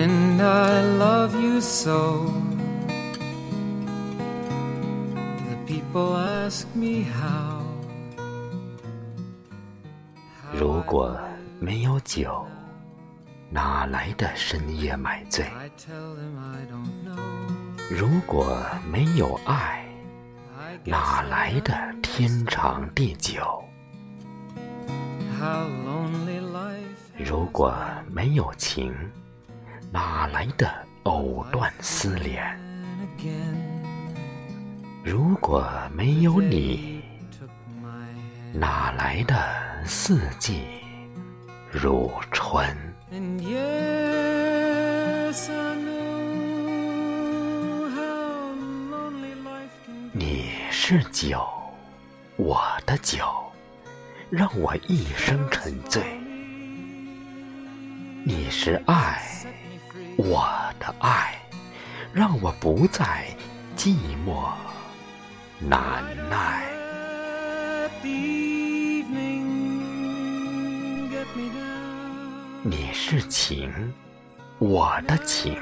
And I love you so. The people ask me how. 如果没有酒，哪来的深夜买醉？I tell them I don't know. 如果没有爱，哪来的天长地久？how lonely life 如果没有情，哪来的藕断丝连？如果没有你哪来的四季如春？你是酒我的酒让我一生沉醉。你是爱我的爱，让我不再寂寞难耐。你是情，我的情，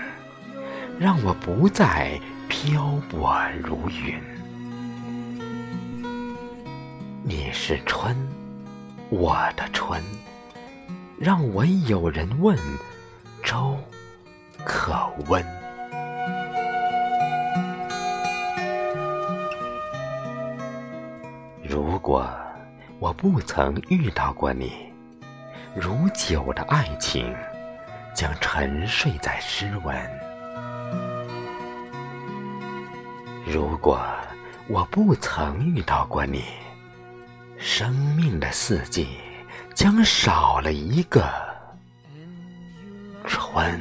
让我不再漂泊如云。你是春，我的春，让我有人问，粥可温。如果我不曾遇到过你，如酒的爱情将沉睡在诗文。如果我不曾遇到过你，生命的四季将少了一个春。